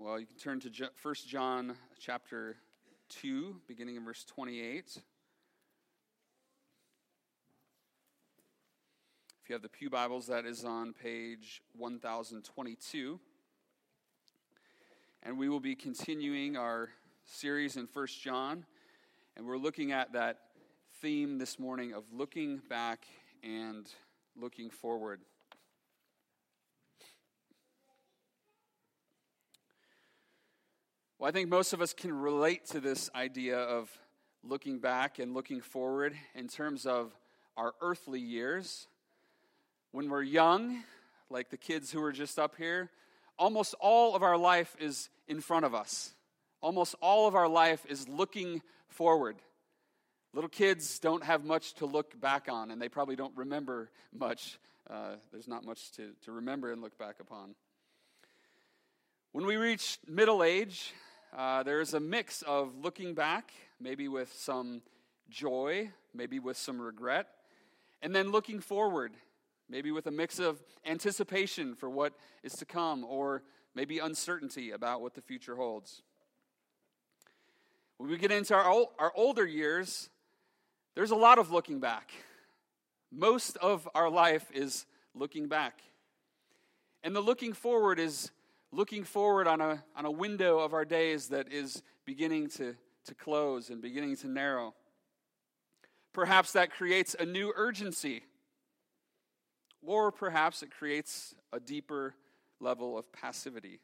Well, you can turn to 1 John chapter 2, beginning in verse 28. If you have the Pew Bibles, that is on page 1022. And we will be continuing our series in 1 John. And we're looking at that theme this morning of looking back and looking forward. Well, I think most of us can relate to this idea of looking back and looking forward in terms of our earthly years. When we're young, like the kids who are just up here, almost all of our life is in front of us. Almost all of our life is looking forward. Little kids don't have much to look back on, and they probably don't remember much. Uh, there's not much to, to remember and look back upon. When we reach middle age, uh, there's a mix of looking back, maybe with some joy, maybe with some regret, and then looking forward, maybe with a mix of anticipation for what is to come, or maybe uncertainty about what the future holds. When we get into our, our older years, there's a lot of looking back. Most of our life is looking back. And the looking forward is looking forward on a, on a window of our days that is beginning to, to close and beginning to narrow. Perhaps that creates a new urgency, or perhaps it creates a deeper level of passivity.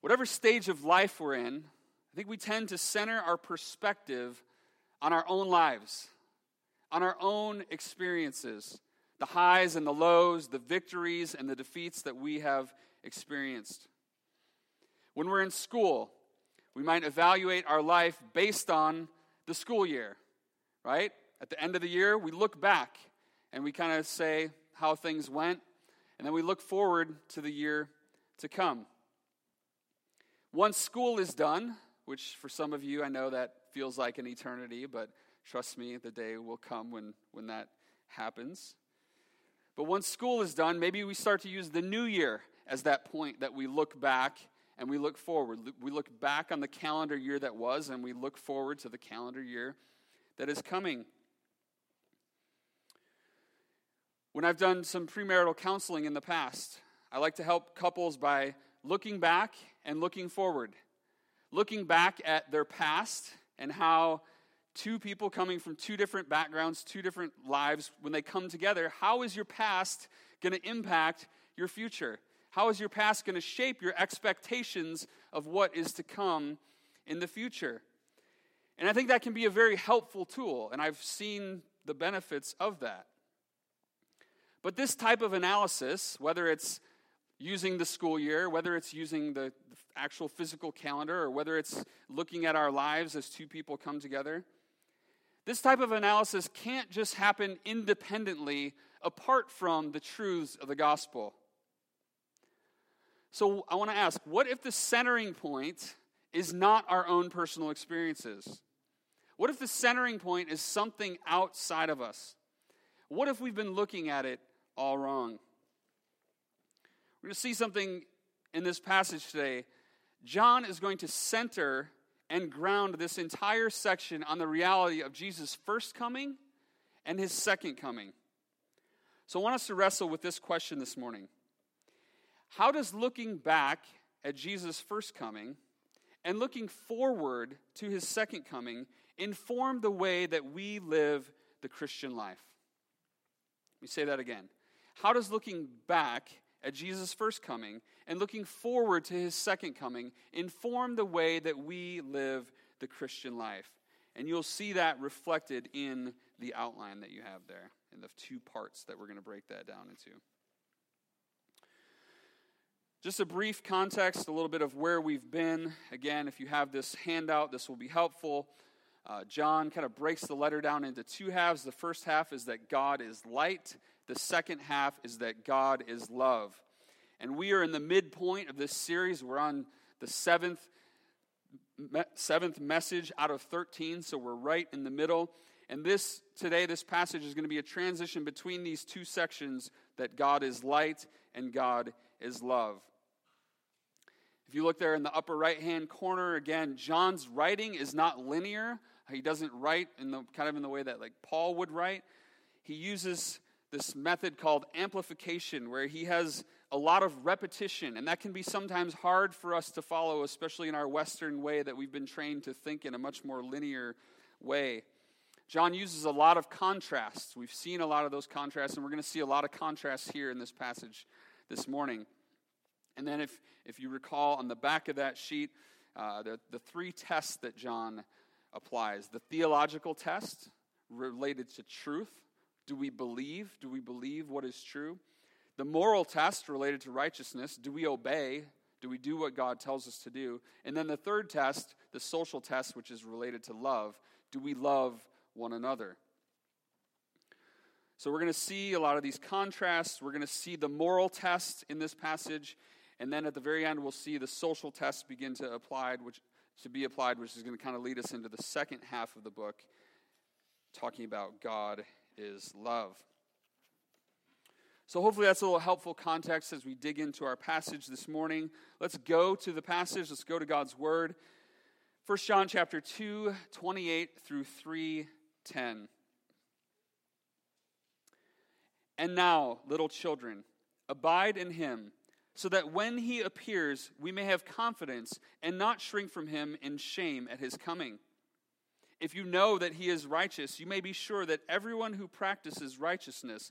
Whatever stage of life we're in, I think we tend to center our perspective on our own lives, on our own experiences the highs and the lows, the victories and the defeats that we have experienced. When we're in school, we might evaluate our life based on the school year, right? At the end of the year, we look back and we kind of say how things went, and then we look forward to the year to come. Once school is done, which for some of you, I know that feels like an eternity, but trust me, the day will come when, when that happens. But once school is done, maybe we start to use the new year as that point that we look back and we look forward. We look back on the calendar year that was and we look forward to the calendar year that is coming. When I've done some premarital counseling in the past, I like to help couples by looking back and looking forward. Looking back at their past and how two people coming from two different backgrounds, two different lives, when they come together, how is your past going to impact your future? How is your past going to shape your expectations of what is to come in the future? And I think that can be a very helpful tool, and I've seen the benefits of that. But this type of analysis, whether it's using the school year, whether it's using the actual physical calendar, or whether it's looking at our lives as two people come together, this type of analysis can't just happen independently apart from the truths of the gospel. So I want to ask what if the centering point is not our own personal experiences? What if the centering point is something outside of us? What if we've been looking at it all wrong? We're going to see something in this passage today. John is going to center and ground this entire section on the reality of Jesus' first coming and his second coming. So I want us to wrestle with this question this morning How does looking back at Jesus' first coming and looking forward to his second coming inform the way that we live the Christian life? Let me say that again. How does looking back at Jesus' first coming and looking forward to his second coming inform the way that we live the Christian life. And you'll see that reflected in the outline that you have there, in the two parts that we're going to break that down into. Just a brief context, a little bit of where we've been. Again, if you have this handout, this will be helpful. Uh, John kind of breaks the letter down into two halves. The first half is that God is light, the second half is that God is love. And we are in the midpoint of this series. We're on the seventh, seventh message out of 13, so we're right in the middle. And this today, this passage is going to be a transition between these two sections that God is light and God is love. If you look there in the upper right hand corner, again, John's writing is not linear. He doesn't write in the kind of in the way that like Paul would write. He uses this method called amplification, where he has a lot of repetition, and that can be sometimes hard for us to follow, especially in our Western way that we've been trained to think in a much more linear way. John uses a lot of contrasts. We've seen a lot of those contrasts, and we're going to see a lot of contrasts here in this passage this morning. And then, if, if you recall, on the back of that sheet, uh, the, the three tests that John applies the theological test related to truth. Do we believe? Do we believe what is true? The moral test related to righteousness. Do we obey? Do we do what God tells us to do? And then the third test, the social test, which is related to love. Do we love one another. So we're going to see a lot of these contrasts. We're going to see the moral test in this passage, and then at the very end we'll see the social test begin to applied, which to be applied, which is going to kind of lead us into the second half of the book, talking about God is love. So hopefully that's a little helpful context as we dig into our passage this morning. Let's go to the passage. Let's go to God's word. 1 John chapter 2, 28 through 3 10. And now, little children, abide in him, so that when he appears, we may have confidence and not shrink from him in shame at his coming. If you know that he is righteous, you may be sure that everyone who practices righteousness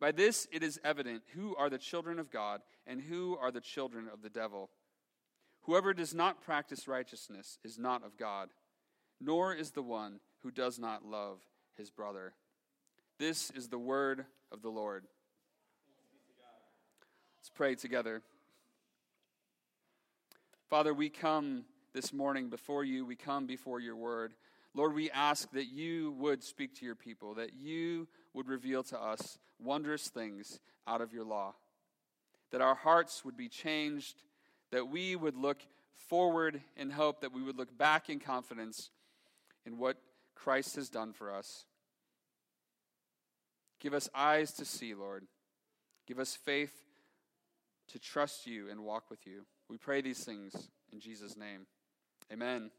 By this it is evident who are the children of God and who are the children of the devil. Whoever does not practice righteousness is not of God, nor is the one who does not love his brother. This is the word of the Lord. Let's pray together. Father, we come this morning before you. We come before your word. Lord, we ask that you would speak to your people, that you would reveal to us wondrous things out of your law, that our hearts would be changed, that we would look forward in hope, that we would look back in confidence in what Christ has done for us. Give us eyes to see, Lord. Give us faith to trust you and walk with you. We pray these things in Jesus' name. Amen.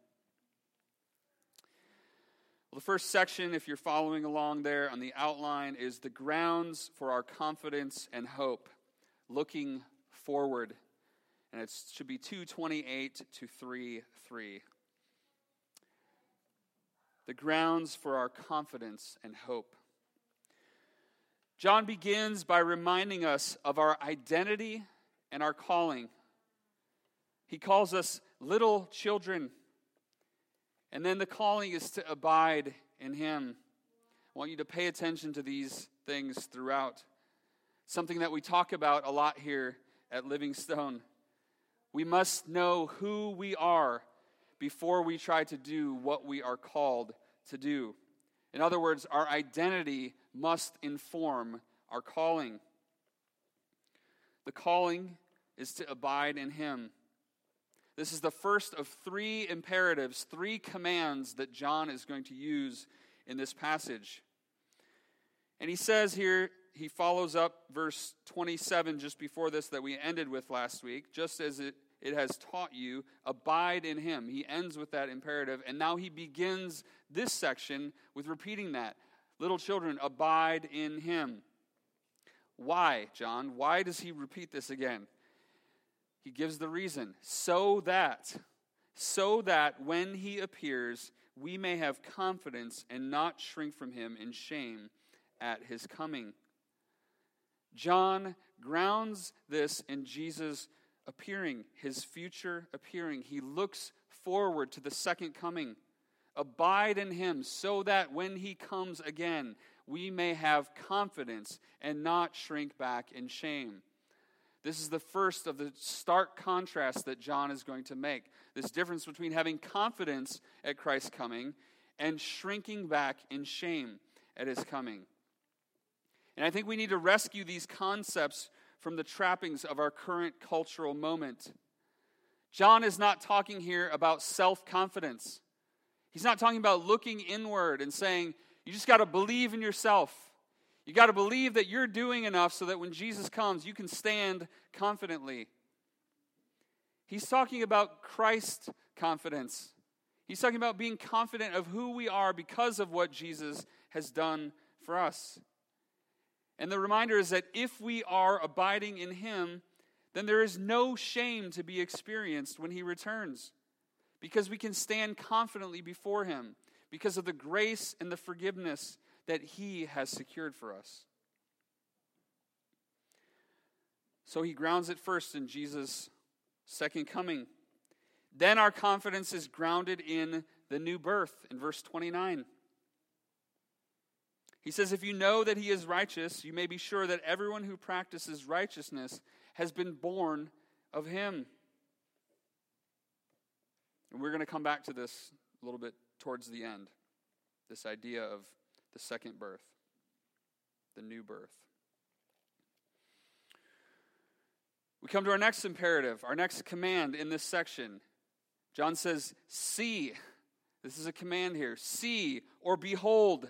Well, the first section, if you're following along there on the outline, is the grounds for our confidence and hope, looking forward. And it should be 228 to 3 3. The grounds for our confidence and hope. John begins by reminding us of our identity and our calling. He calls us little children. And then the calling is to abide in Him. I want you to pay attention to these things throughout. Something that we talk about a lot here at Livingstone. We must know who we are before we try to do what we are called to do. In other words, our identity must inform our calling. The calling is to abide in Him. This is the first of three imperatives, three commands that John is going to use in this passage. And he says here, he follows up verse 27 just before this that we ended with last week, just as it, it has taught you, abide in him. He ends with that imperative, and now he begins this section with repeating that. Little children, abide in him. Why, John? Why does he repeat this again? He gives the reason so that, so that when he appears, we may have confidence and not shrink from him in shame at his coming. John grounds this in Jesus' appearing, his future appearing. He looks forward to the second coming. Abide in him so that when he comes again, we may have confidence and not shrink back in shame. This is the first of the stark contrasts that John is going to make. This difference between having confidence at Christ's coming and shrinking back in shame at his coming. And I think we need to rescue these concepts from the trappings of our current cultural moment. John is not talking here about self confidence. He's not talking about looking inward and saying, you just got to believe in yourself. You got to believe that you're doing enough so that when Jesus comes, you can stand confidently. He's talking about Christ confidence. He's talking about being confident of who we are because of what Jesus has done for us. And the reminder is that if we are abiding in Him, then there is no shame to be experienced when He returns because we can stand confidently before Him because of the grace and the forgiveness that He has secured for us. So He grounds it first in Jesus' second coming. Then our confidence is grounded in the new birth in verse 29. He says, If you know that he is righteous, you may be sure that everyone who practices righteousness has been born of him. And we're going to come back to this a little bit towards the end this idea of the second birth, the new birth. We come to our next imperative, our next command in this section. John says, See. This is a command here. See or behold.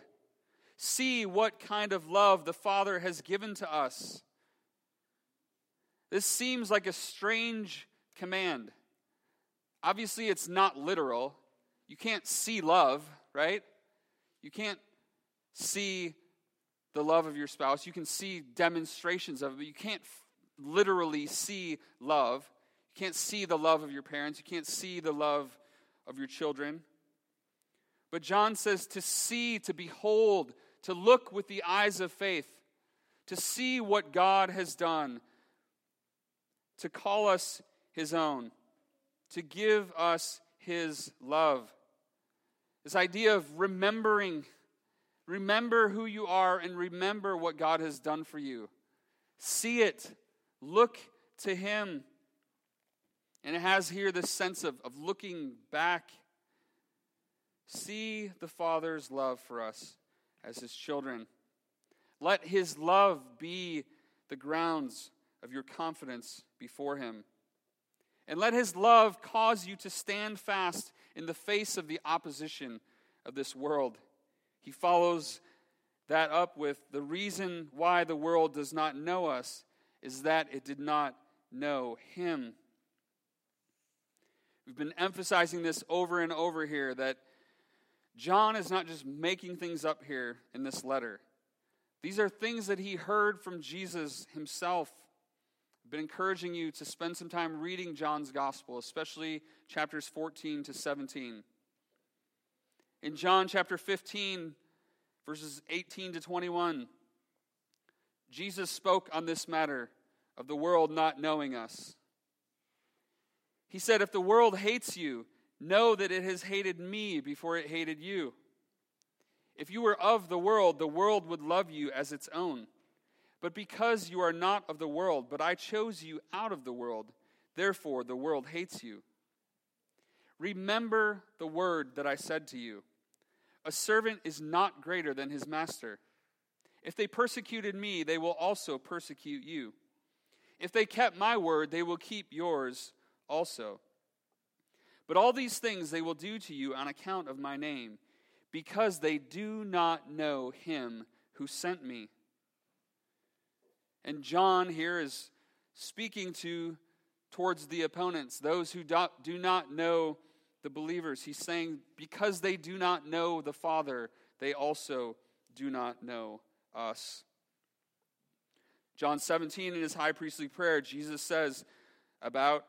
See what kind of love the Father has given to us. This seems like a strange command. Obviously, it's not literal. You can't see love, right? You can't see the love of your spouse. You can see demonstrations of it, but you can't f- literally see love. You can't see the love of your parents. You can't see the love of your children. But John says to see, to behold, to look with the eyes of faith, to see what God has done, to call us his own, to give us his love. This idea of remembering. Remember who you are and remember what God has done for you. See it. Look to Him. And it has here this sense of, of looking back. See the Father's love for us as His children. Let His love be the grounds of your confidence before Him. And let His love cause you to stand fast in the face of the opposition of this world. He follows that up with the reason why the world does not know us is that it did not know Him. We've been emphasizing this over and over here that John is not just making things up here in this letter. These are things that he heard from Jesus himself. I've been encouraging you to spend some time reading John's gospel, especially chapters 14 to 17. In John chapter 15, verses 18 to 21, Jesus spoke on this matter of the world not knowing us. He said, If the world hates you, know that it has hated me before it hated you. If you were of the world, the world would love you as its own. But because you are not of the world, but I chose you out of the world, therefore the world hates you. Remember the word that I said to you A servant is not greater than his master. If they persecuted me, they will also persecute you. If they kept my word, they will keep yours also. But all these things they will do to you on account of my name, because they do not know him who sent me. And John here is speaking to towards the opponents, those who do not know the believers. He's saying, because they do not know the Father, they also do not know us. John 17, in his high priestly prayer, Jesus says about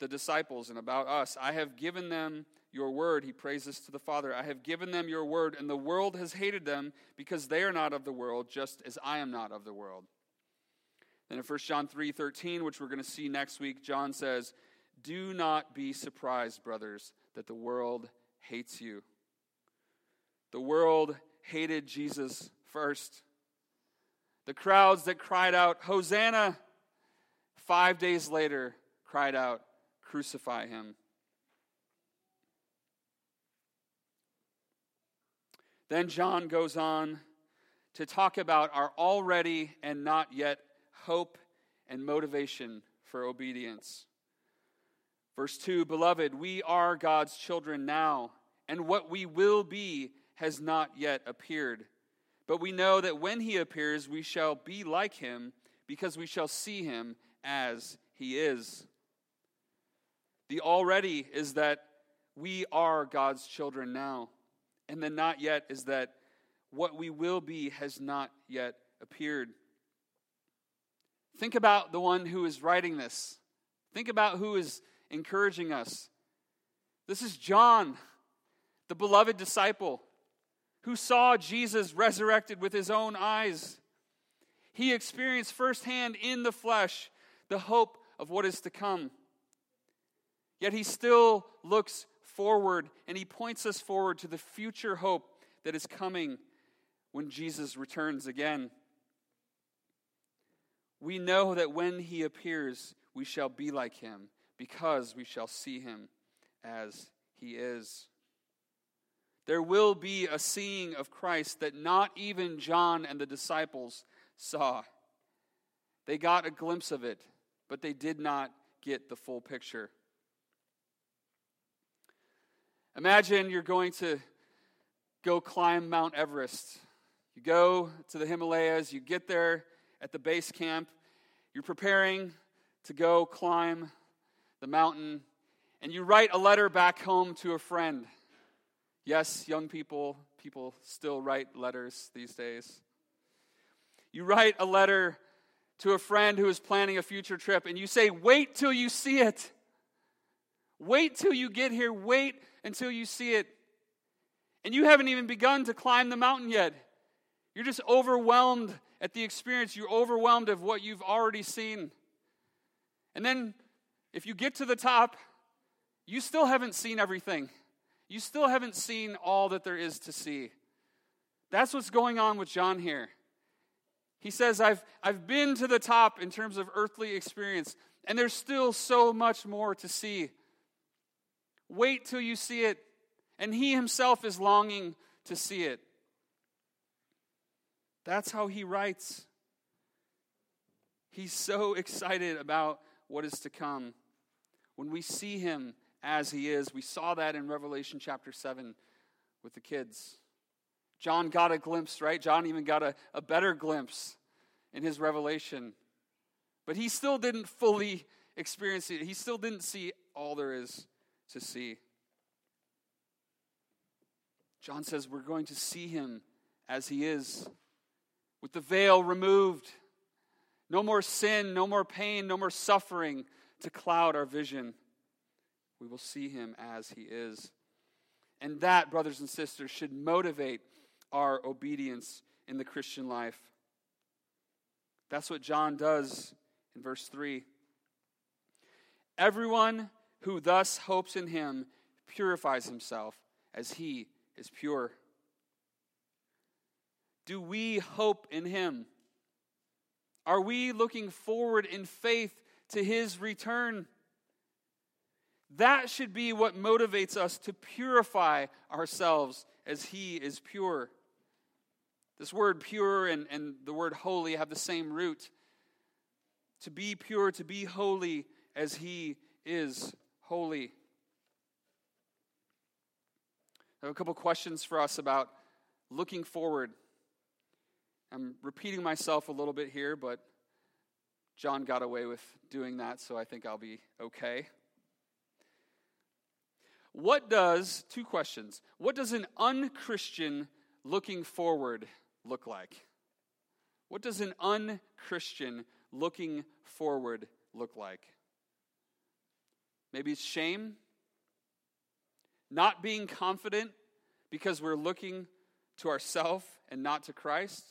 the disciples and about us. I have given them your word. He prays this to the Father. I have given them your word, and the world has hated them because they are not of the world, just as I am not of the world. Then in 1 John 3 13, which we're going to see next week, John says, Do not be surprised, brothers, that the world hates you. The world hated Jesus first. The crowds that cried out, Hosanna, five days later cried out, crucify him. Then John goes on to talk about our already and not yet hope and motivation for obedience. Verse 2 Beloved, we are God's children now, and what we will be has not yet appeared. But we know that when he appears, we shall be like him, because we shall see him as he is. The already is that we are God's children now. And the not yet is that what we will be has not yet appeared. Think about the one who is writing this. Think about who is encouraging us. This is John, the beloved disciple, who saw Jesus resurrected with his own eyes. He experienced firsthand in the flesh the hope of what is to come. Yet he still looks forward and he points us forward to the future hope that is coming when Jesus returns again. We know that when he appears, we shall be like him because we shall see him as he is. There will be a seeing of Christ that not even John and the disciples saw. They got a glimpse of it, but they did not get the full picture. Imagine you're going to go climb Mount Everest. You go to the Himalayas, you get there at the base camp, you're preparing to go climb the mountain, and you write a letter back home to a friend. Yes, young people, people still write letters these days. You write a letter to a friend who is planning a future trip, and you say, Wait till you see it. Wait till you get here. Wait until you see it. And you haven't even begun to climb the mountain yet. You're just overwhelmed at the experience. You're overwhelmed of what you've already seen. And then, if you get to the top, you still haven't seen everything. You still haven't seen all that there is to see. That's what's going on with John here. He says, I've, I've been to the top in terms of earthly experience, and there's still so much more to see. Wait till you see it. And he himself is longing to see it. That's how he writes. He's so excited about what is to come. When we see him as he is, we saw that in Revelation chapter 7 with the kids. John got a glimpse, right? John even got a, a better glimpse in his revelation. But he still didn't fully experience it. He still didn't see all there is to see. John says we're going to see him as he is, with the veil removed. No more sin, no more pain, no more suffering to cloud our vision. We will see him as he is. And that, brothers and sisters, should motivate our obedience in the Christian life. That's what John does in verse 3. Everyone who thus hopes in him purifies himself as he is pure. Do we hope in him? Are we looking forward in faith to his return? That should be what motivates us to purify ourselves as he is pure. This word pure and, and the word holy have the same root. To be pure, to be holy as he is holy. I have a couple questions for us about looking forward. I'm repeating myself a little bit here, but John got away with doing that, so I think I'll be okay. What does, two questions, what does an unchristian looking forward look like? What does an unchristian looking forward look like? Maybe it's shame, not being confident because we're looking to ourselves and not to Christ.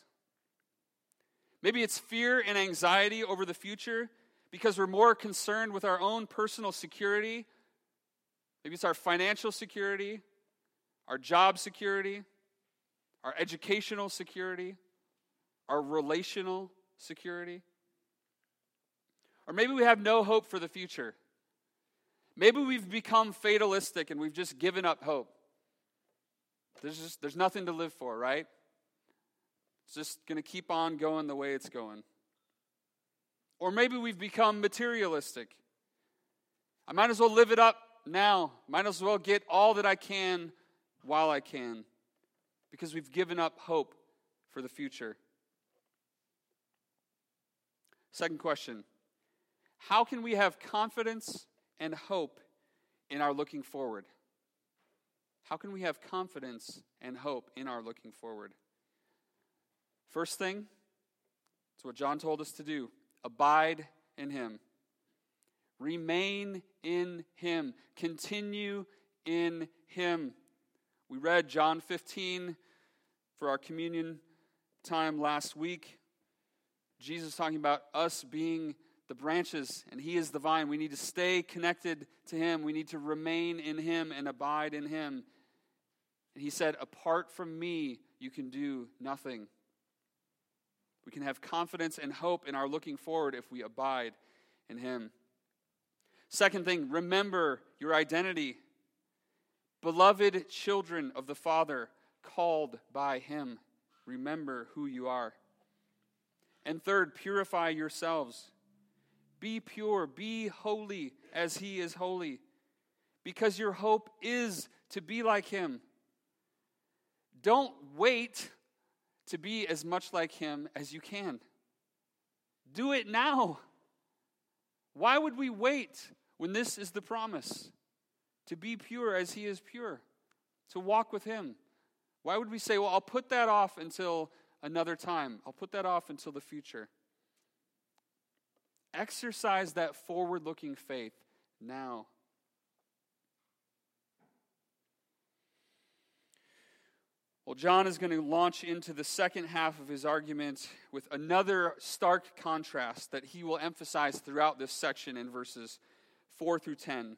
Maybe it's fear and anxiety over the future because we're more concerned with our own personal security. Maybe it's our financial security, our job security, our educational security, our relational security. Or maybe we have no hope for the future. Maybe we've become fatalistic and we've just given up hope. There's just there's nothing to live for, right? It's just going to keep on going the way it's going. Or maybe we've become materialistic. I might as well live it up now. Might as well get all that I can while I can because we've given up hope for the future. Second question How can we have confidence and hope in our looking forward? How can we have confidence and hope in our looking forward? First thing, it's what John told us to do abide in Him. Remain in Him. Continue in Him. We read John 15 for our communion time last week. Jesus talking about us being the branches and He is the vine. We need to stay connected to Him. We need to remain in Him and abide in Him. And He said, Apart from me, you can do nothing. We can have confidence and hope in our looking forward if we abide in Him. Second thing, remember your identity. Beloved children of the Father, called by Him, remember who you are. And third, purify yourselves. Be pure, be holy as He is holy, because your hope is to be like Him. Don't wait to be as much like Him as you can. Do it now. Why would we wait when this is the promise? To be pure as He is pure, to walk with Him. Why would we say, well, I'll put that off until another time? I'll put that off until the future. Exercise that forward looking faith now. Well, John is going to launch into the second half of his argument with another stark contrast that he will emphasize throughout this section in verses 4 through 10.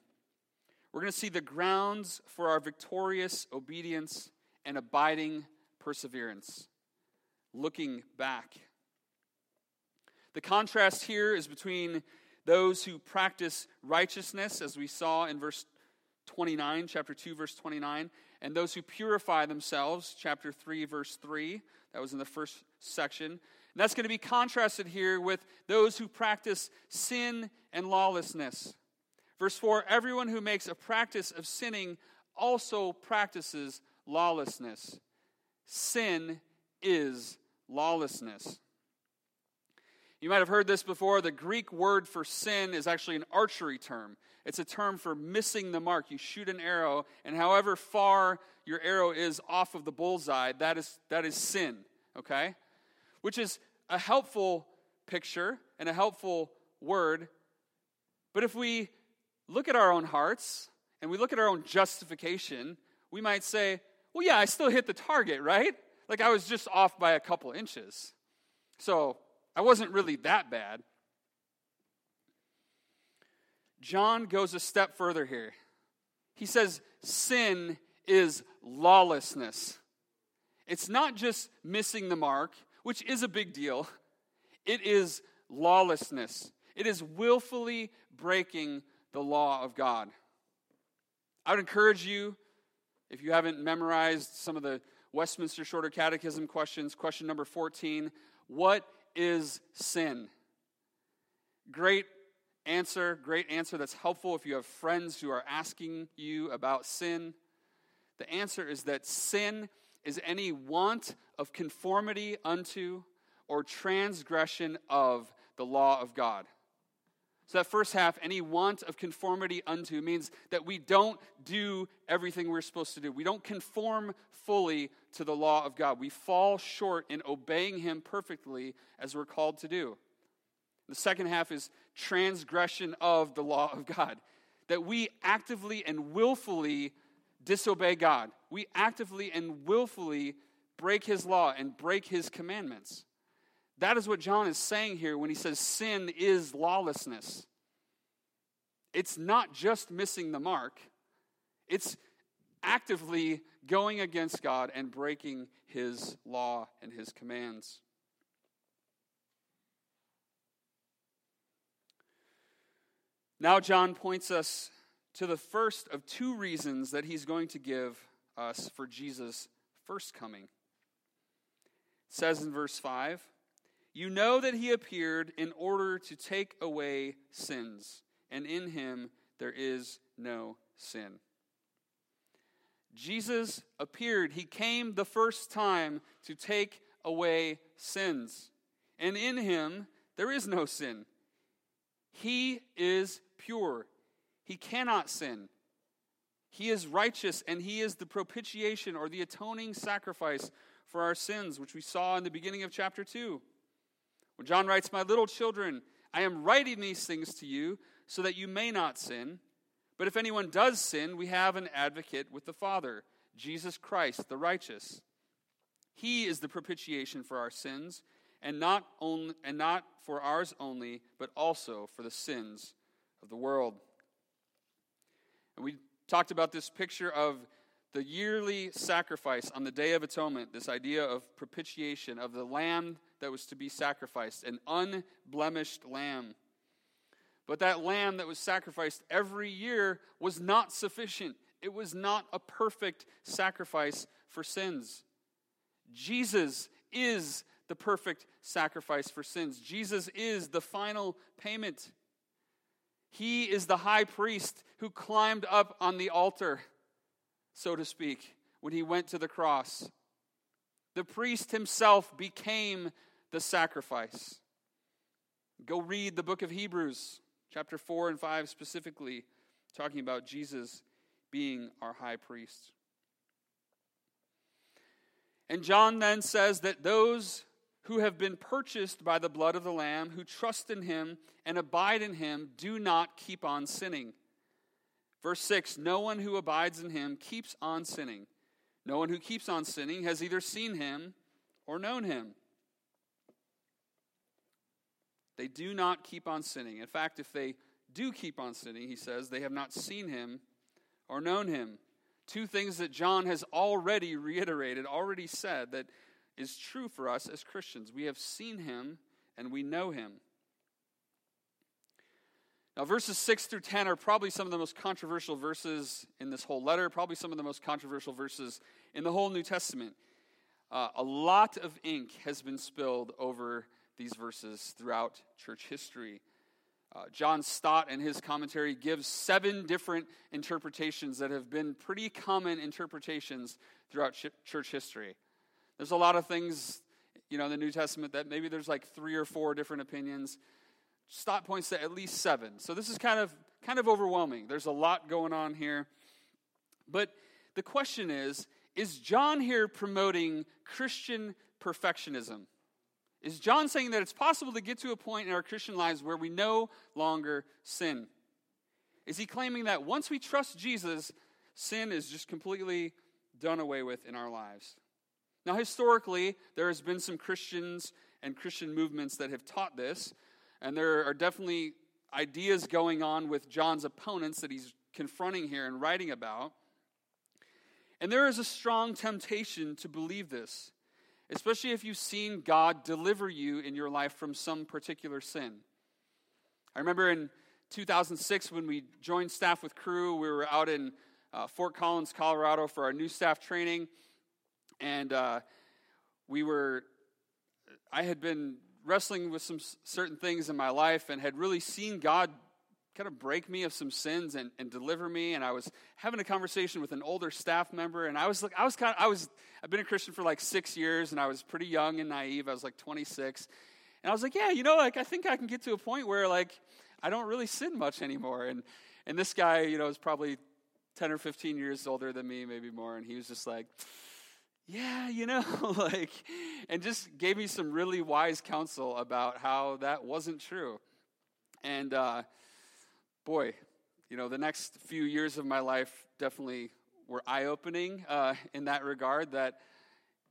We're going to see the grounds for our victorious obedience and abiding perseverance, looking back. The contrast here is between those who practice righteousness, as we saw in verse 29, chapter 2, verse 29, and those who purify themselves, chapter 3, verse 3. That was in the first section. And that's going to be contrasted here with those who practice sin and lawlessness. Verse 4 Everyone who makes a practice of sinning also practices lawlessness. Sin is lawlessness. You might have heard this before. The Greek word for sin is actually an archery term. It's a term for missing the mark. You shoot an arrow, and however far your arrow is off of the bullseye, that is, that is sin, okay? Which is a helpful picture and a helpful word. But if we look at our own hearts and we look at our own justification, we might say, well, yeah, I still hit the target, right? Like I was just off by a couple inches. So I wasn't really that bad. John goes a step further here. He says, Sin is lawlessness. It's not just missing the mark, which is a big deal, it is lawlessness. It is willfully breaking the law of God. I would encourage you, if you haven't memorized some of the Westminster Shorter Catechism questions, question number 14 What is sin? Great answer, great answer that's helpful if you have friends who are asking you about sin. The answer is that sin is any want of conformity unto or transgression of the law of God. So, that first half, any want of conformity unto, means that we don't do everything we're supposed to do. We don't conform fully to the law of God. We fall short in obeying Him perfectly as we're called to do. The second half is transgression of the law of God, that we actively and willfully disobey God. We actively and willfully break His law and break His commandments. That is what John is saying here when he says sin is lawlessness. It's not just missing the mark, it's actively going against God and breaking his law and his commands. Now, John points us to the first of two reasons that he's going to give us for Jesus' first coming. It says in verse 5 you know that he appeared in order to take away sins, and in him there is no sin. Jesus appeared. He came the first time to take away sins, and in him there is no sin. He is pure. He cannot sin. He is righteous, and he is the propitiation or the atoning sacrifice for our sins, which we saw in the beginning of chapter 2. When John writes, My little children, I am writing these things to you so that you may not sin. But if anyone does sin, we have an advocate with the Father, Jesus Christ, the righteous. He is the propitiation for our sins, and not, only, and not for ours only, but also for the sins of the world. And we talked about this picture of the yearly sacrifice on the Day of Atonement, this idea of propitiation, of the lamb that was to be sacrificed, an unblemished lamb. But that lamb that was sacrificed every year was not sufficient. It was not a perfect sacrifice for sins. Jesus is the perfect sacrifice for sins. Jesus is the final payment. He is the high priest who climbed up on the altar so to speak, when he went to the cross. The priest himself became the sacrifice. Go read the book of Hebrews, chapter 4 and 5 specifically, talking about Jesus being our high priest. And John then says that those who have been purchased by the blood of the Lamb, who trust in him and abide in him, do not keep on sinning. Verse 6 No one who abides in him keeps on sinning. No one who keeps on sinning has either seen him or known him. They do not keep on sinning. In fact, if they do keep on sinning, he says, they have not seen him or known him. Two things that John has already reiterated, already said, that is true for us as Christians. We have seen him and we know him. Now, verses 6 through 10 are probably some of the most controversial verses in this whole letter, probably some of the most controversial verses in the whole New Testament. Uh, a lot of ink has been spilled over these verses throughout church history. Uh, John Stott, in his commentary, gives seven different interpretations that have been pretty common interpretations throughout ch- church history. There's a lot of things, you know, in the New Testament that maybe there's like three or four different opinions. Stott points to at least seven. So this is kind of kind of overwhelming. There's a lot going on here. But the question is, is John here promoting Christian perfectionism? Is John saying that it's possible to get to a point in our Christian lives where we no longer sin? Is he claiming that once we trust Jesus, sin is just completely done away with in our lives? Now, historically, there has been some Christians and Christian movements that have taught this. And there are definitely ideas going on with John's opponents that he's confronting here and writing about. And there is a strong temptation to believe this, especially if you've seen God deliver you in your life from some particular sin. I remember in 2006 when we joined staff with Cru, we were out in uh, Fort Collins, Colorado for our new staff training. And uh, we were, I had been wrestling with some certain things in my life and had really seen God kind of break me of some sins and, and deliver me. And I was having a conversation with an older staff member, and I was like, I was kind of, I was, I've been a Christian for like six years, and I was pretty young and naive. I was like 26, and I was like, yeah, you know, like I think I can get to a point where like I don't really sin much anymore. And and this guy, you know, is probably 10 or 15 years older than me, maybe more, and he was just like. Yeah, you know, like, and just gave me some really wise counsel about how that wasn't true. And uh, boy, you know, the next few years of my life definitely were eye opening uh, in that regard. That,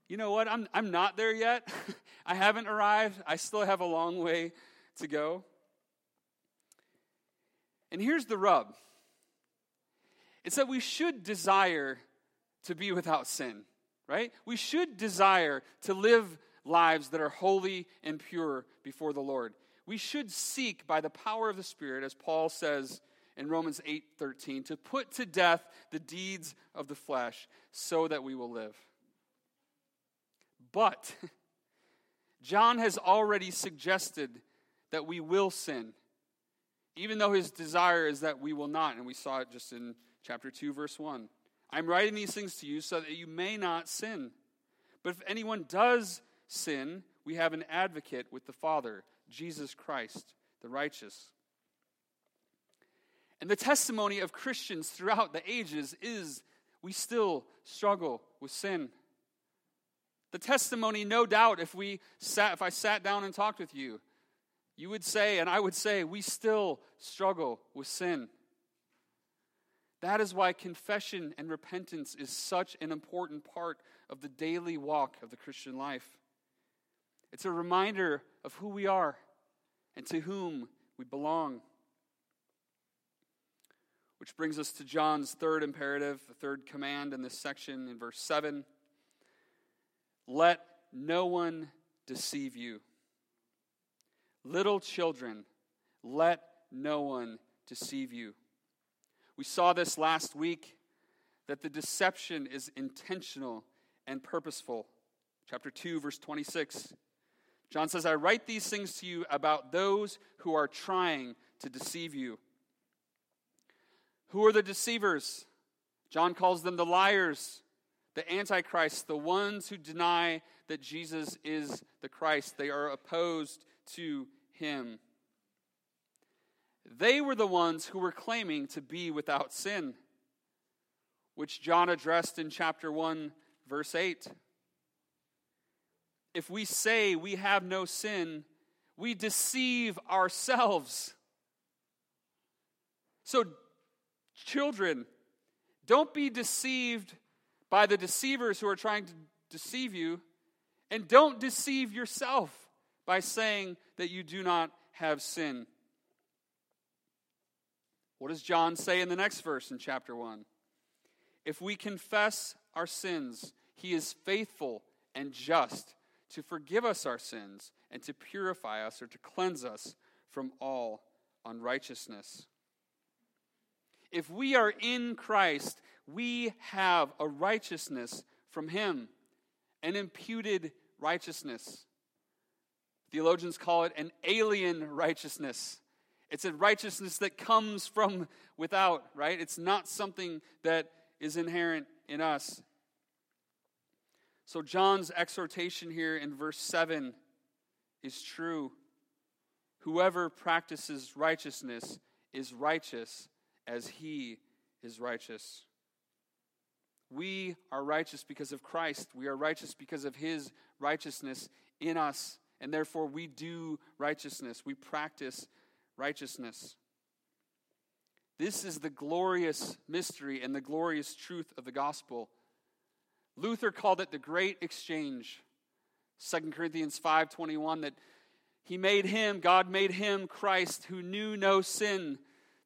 you know what, I'm, I'm not there yet. I haven't arrived. I still have a long way to go. And here's the rub it's that we should desire to be without sin, right? We should desire to live lives that are holy and pure before the Lord we should seek by the power of the Spirit, as Paul says in Romans 8:13, to put to death the deeds of the flesh so that we will live. But John has already suggested that we will sin, even though his desire is that we will not. And we saw it just in chapter 2, verse 1. I'm writing these things to you so that you may not sin. But if anyone does sin, we have an advocate with the Father Jesus Christ, the righteous. And the testimony of Christians throughout the ages is we still struggle with sin. The testimony, no doubt, if we sat, if I sat down and talked with you, you would say, and I would say, we still struggle with sin. That is why confession and repentance is such an important part of the daily walk of the Christian life. It's a reminder of who we are and to whom we belong. Which brings us to John's third imperative, the third command in this section in verse 7. Let no one deceive you. Little children, let no one deceive you. We saw this last week that the deception is intentional and purposeful. Chapter 2, verse 26. John says, I write these things to you about those who are trying to deceive you. Who are the deceivers? John calls them the liars, the antichrists, the ones who deny that Jesus is the Christ. They are opposed to him. They were the ones who were claiming to be without sin, which John addressed in chapter 1, verse 8 if we say we have no sin, we deceive ourselves. So, children, don't be deceived by the deceivers who are trying to deceive you, and don't deceive yourself by saying that you do not have sin. What does John say in the next verse in chapter 1? If we confess our sins, he is faithful and just to forgive us our sins and to purify us or to cleanse us from all unrighteousness. If we are in Christ, we have a righteousness from Him, an imputed righteousness. Theologians call it an alien righteousness. It's a righteousness that comes from without, right? It's not something that is inherent in us. So, John's exhortation here in verse 7 is true. Whoever practices righteousness is righteous as he is righteous. We are righteous because of Christ. We are righteous because of his righteousness in us. And therefore, we do righteousness. We practice righteousness. This is the glorious mystery and the glorious truth of the gospel Luther called it the great exchange. 2 Corinthians 5:21 that he made him, God made him Christ who knew no sin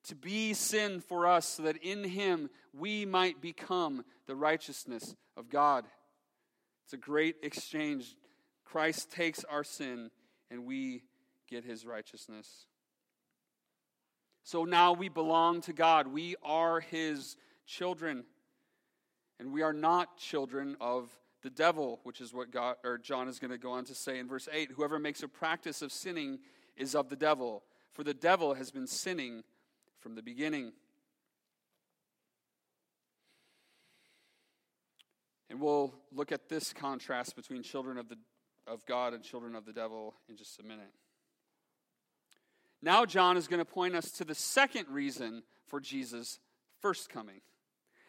to be sin for us so that in him we might become the righteousness of God. It's a great exchange. Christ takes our sin and we get his righteousness. So now we belong to God. We are his children. And we are not children of the devil, which is what God, or John is going to go on to say in verse 8 whoever makes a practice of sinning is of the devil, for the devil has been sinning from the beginning. And we'll look at this contrast between children of, the, of God and children of the devil in just a minute. Now, John is going to point us to the second reason for Jesus' first coming.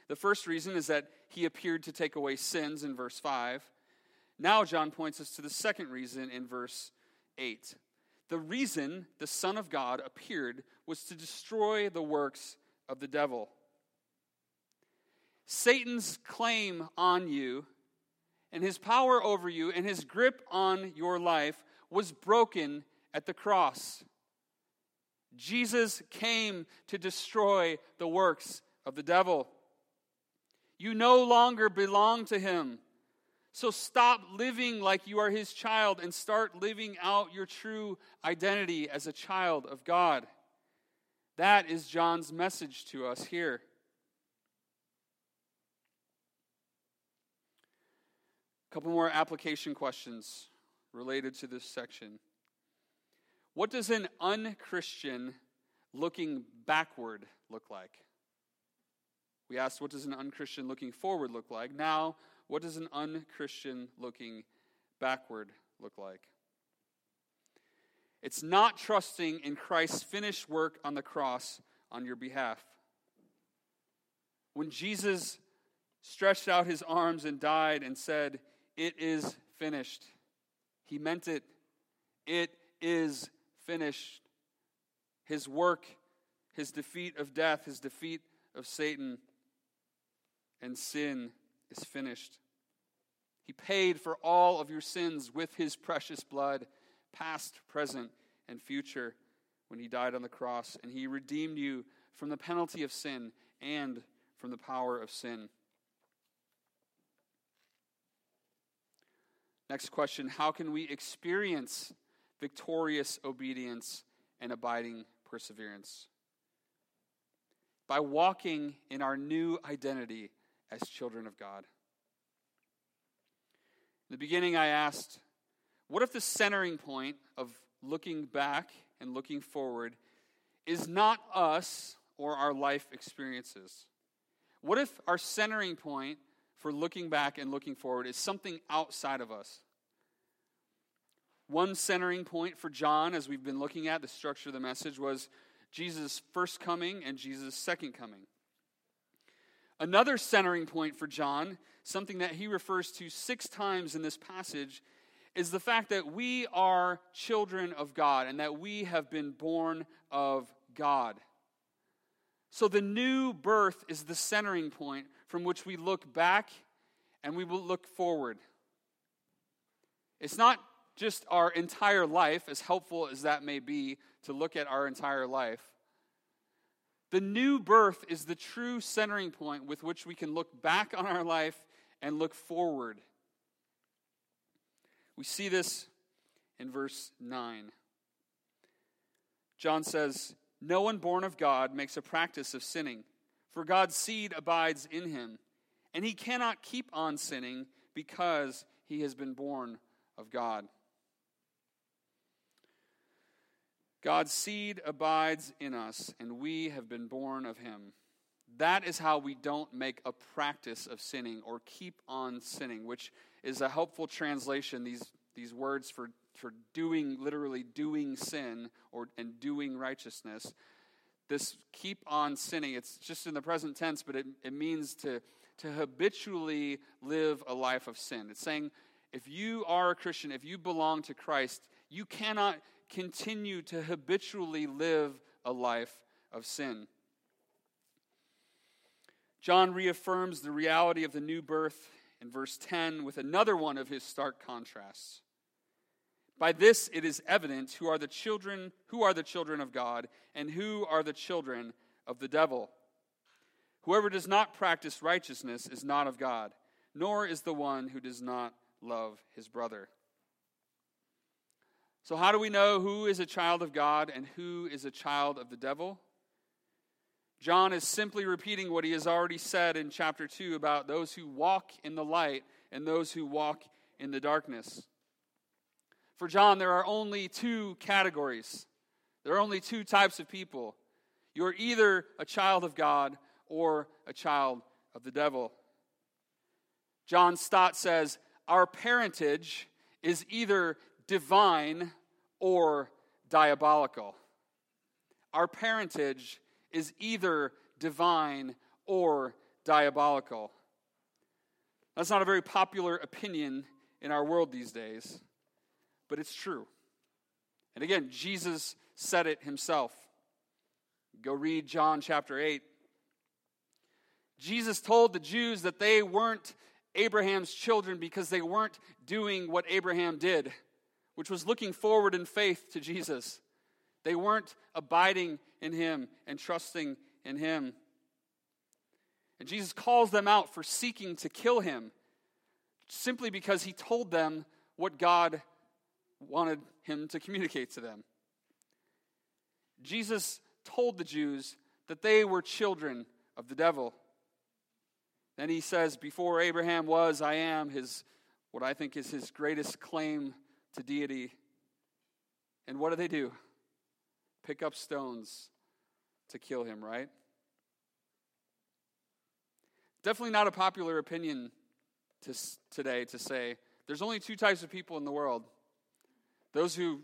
The first reason is that he appeared to take away sins in verse 5. Now, John points us to the second reason in verse 8. The reason the Son of God appeared was to destroy the works of the devil. Satan's claim on you and his power over you and his grip on your life was broken at the cross. Jesus came to destroy the works of the devil. You no longer belong to him. So stop living like you are his child and start living out your true identity as a child of God. That is John's message to us here. A couple more application questions related to this section. What does an unchristian looking backward look like? We asked, what does an unchristian looking forward look like? Now, what does an unchristian looking backward look like? It's not trusting in Christ's finished work on the cross on your behalf. When Jesus stretched out his arms and died and said, it is finished. He meant it. It is finished. His work, his defeat of death, his defeat of Satan and sin is finished. He paid for all of your sins with his precious blood, past, present, and future, when he died on the cross, and he redeemed you from the penalty of sin and from the power of sin. Next question How can we experience victorious obedience and abiding perseverance? By walking in our new identity as children of God. In the beginning, I asked, what if the centering point of looking back and looking forward is not us or our life experiences? What if our centering point for looking back and looking forward is something outside of us. One centering point for John, as we've been looking at the structure of the message, was Jesus' first coming and Jesus' second coming. Another centering point for John, something that he refers to six times in this passage, is the fact that we are children of God and that we have been born of God. So the new birth is the centering point from which we look back and we will look forward. It's not just our entire life, as helpful as that may be to look at our entire life. The new birth is the true centering point with which we can look back on our life and look forward. We see this in verse 9. John says, No one born of God makes a practice of sinning for God's seed abides in him, and he cannot keep on sinning because he has been born of God. God's seed abides in us, and we have been born of him. That is how we don't make a practice of sinning or keep on sinning, which is a helpful translation. These, these words for, for doing, literally doing sin or, and doing righteousness this keep on sinning. It's just in the present tense, but it, it means to, to habitually live a life of sin. It's saying if you are a Christian, if you belong to Christ, you cannot continue to habitually live a life of sin. John reaffirms the reality of the new birth in verse 10 with another one of his stark contrasts. By this it is evident who are the children who are the children of God and who are the children of the devil. Whoever does not practice righteousness is not of God, nor is the one who does not love his brother. So, how do we know who is a child of God and who is a child of the devil? John is simply repeating what he has already said in chapter 2 about those who walk in the light and those who walk in the darkness. For John, there are only two categories. There are only two types of people. you're either a child of God or a child of the devil. John Stott says, Our parentage is either divine or diabolical. Our parentage is either divine or diabolical. That's not a very popular opinion in our world these days, but it's true. And again, Jesus said it himself. Go read John chapter 8. Jesus told the Jews that they weren't Abraham's children because they weren't doing what Abraham did, which was looking forward in faith to Jesus. They weren't abiding in him and trusting in him. And Jesus calls them out for seeking to kill him simply because he told them what God wanted him to communicate to them. Jesus told the Jews that they were children of the devil. Then he says, Before Abraham was, I am, his, what I think is his greatest claim to deity. And what do they do? Pick up stones to kill him, right? Definitely not a popular opinion to, today to say there's only two types of people in the world those who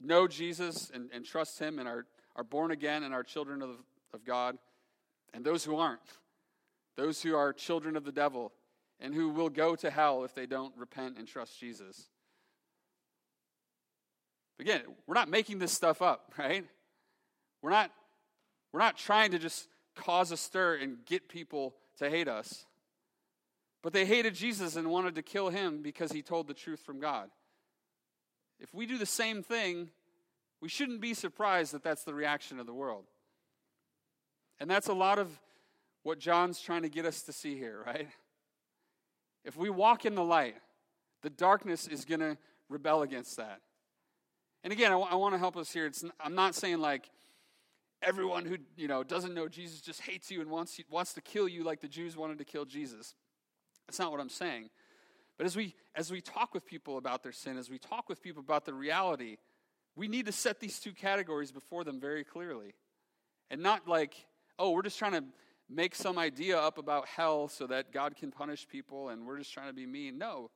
know Jesus and, and trust him and are, are born again and are children of, of God, and those who aren't. Those who are children of the devil and who will go to hell if they don't repent and trust Jesus. Again, we're not making this stuff up, right? We're not, we're not trying to just cause a stir and get people to hate us. But they hated Jesus and wanted to kill him because he told the truth from God. If we do the same thing, we shouldn't be surprised that that's the reaction of the world. And that's a lot of what John's trying to get us to see here, right? If we walk in the light, the darkness is going to rebel against that. And again, I, w- I want to help us here. It's, I'm not saying like everyone who you know doesn't know Jesus just hates you and wants, you, wants to kill you like the Jews wanted to kill Jesus. That's not what I'm saying. But as we as we talk with people about their sin, as we talk with people about the reality, we need to set these two categories before them very clearly. And not like, oh, we're just trying to make some idea up about hell so that God can punish people and we're just trying to be mean. No.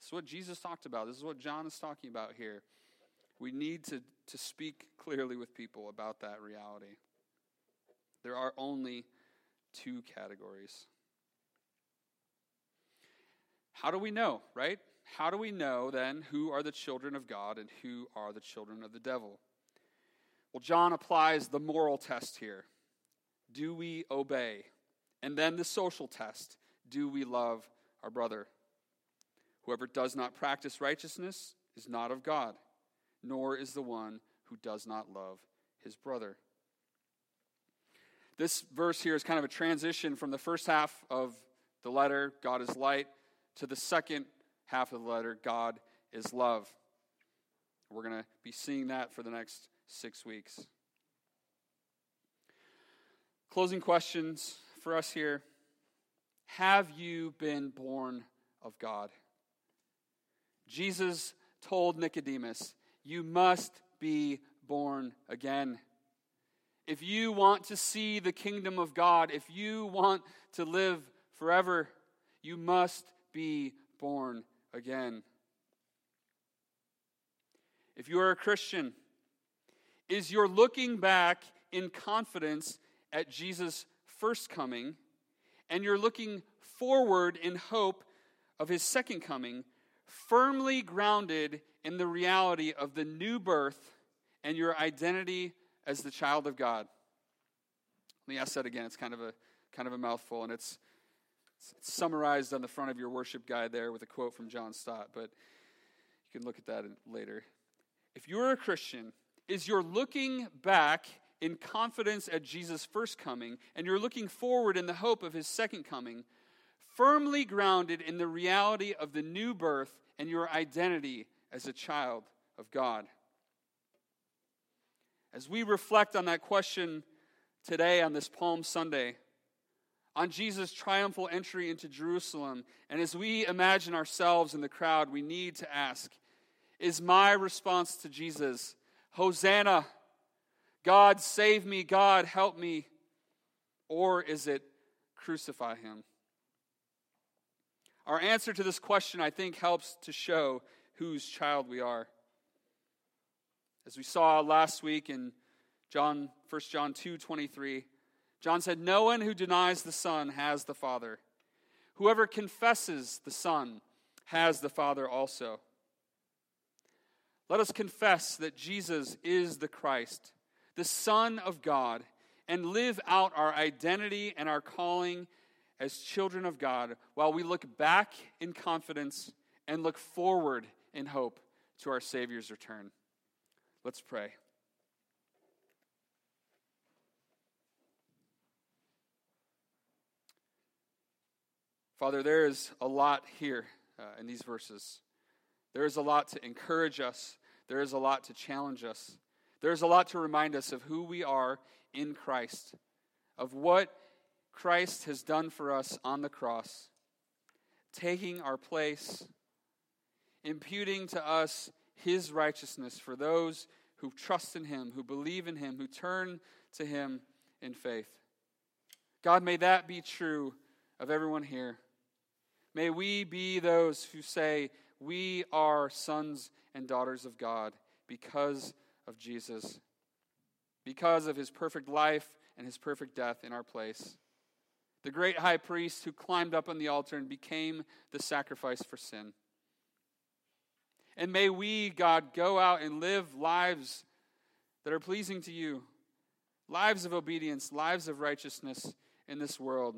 This is what Jesus talked about. This is what John is talking about here. We need to, to speak clearly with people about that reality. There are only two categories. How do we know, right? How do we know then who are the children of God and who are the children of the devil? Well, John applies the moral test here. Do we obey? And then the social test. Do we love our brother? Whoever does not practice righteousness is not of God, nor is the one who does not love his brother. This verse here is kind of a transition from the first half of the letter, God is light, to the second half of the letter, God is love. We're going to be seeing that for the next six weeks. Closing questions for us here Have you been born of God? Jesus told Nicodemus, You must be born again. If you want to see the kingdom of God, if you want to live forever, you must be born again. If you are a Christian, is your looking back in confidence at Jesus' first coming, and you're looking forward in hope of his second coming, firmly grounded in the reality of the new birth and your identity as the child of God. Let me ask that again. It's kind of a kind of a mouthful, and it's it's summarized on the front of your worship guide there with a quote from John Stott, but you can look at that later. If you're a Christian, is you're looking back in confidence at Jesus' first coming, and you're looking forward in the hope of his second coming, firmly grounded in the reality of the new birth and your identity as a child of God. As we reflect on that question today on this Palm Sunday, on Jesus' triumphal entry into Jerusalem, and as we imagine ourselves in the crowd, we need to ask Is my response to Jesus, Hosanna? God, save me, God, help me? Or is it crucify him? Our answer to this question, I think, helps to show whose child we are. As we saw last week in John 1 John 2 23, John said, No one who denies the Son has the Father. Whoever confesses the Son has the Father also. Let us confess that Jesus is the Christ, the Son of God, and live out our identity and our calling as children of God while we look back in confidence and look forward in hope to our Savior's return. Let's pray. Father, there is a lot here uh, in these verses. There is a lot to encourage us, there is a lot to challenge us, there is a lot to remind us of who we are in Christ, of what Christ has done for us on the cross, taking our place, imputing to us his righteousness for those who trust in him, who believe in him, who turn to him in faith. God, may that be true of everyone here. May we be those who say, We are sons and daughters of God because of Jesus, because of his perfect life and his perfect death in our place. The great high priest who climbed up on the altar and became the sacrifice for sin. And may we, God, go out and live lives that are pleasing to you, lives of obedience, lives of righteousness in this world.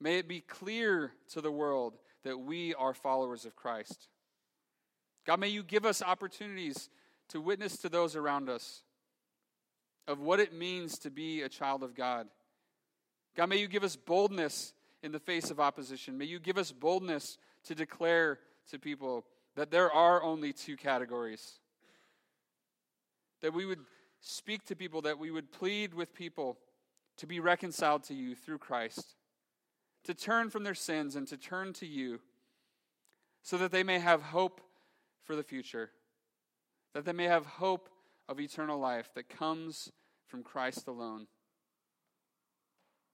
May it be clear to the world that we are followers of Christ. God, may you give us opportunities to witness to those around us of what it means to be a child of God. God, may you give us boldness in the face of opposition. May you give us boldness to declare to people that there are only two categories. That we would speak to people, that we would plead with people to be reconciled to you through Christ to turn from their sins and to turn to you so that they may have hope for the future, that they may have hope of eternal life that comes from Christ alone.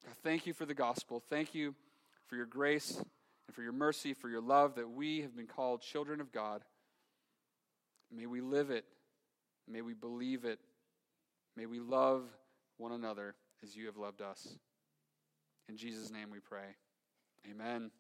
God, thank you for the gospel. Thank you for your grace and for your mercy, for your love that we have been called children of God. May we live it. May we believe it. May we love one another as you have loved us. In Jesus' name we pray. Amen.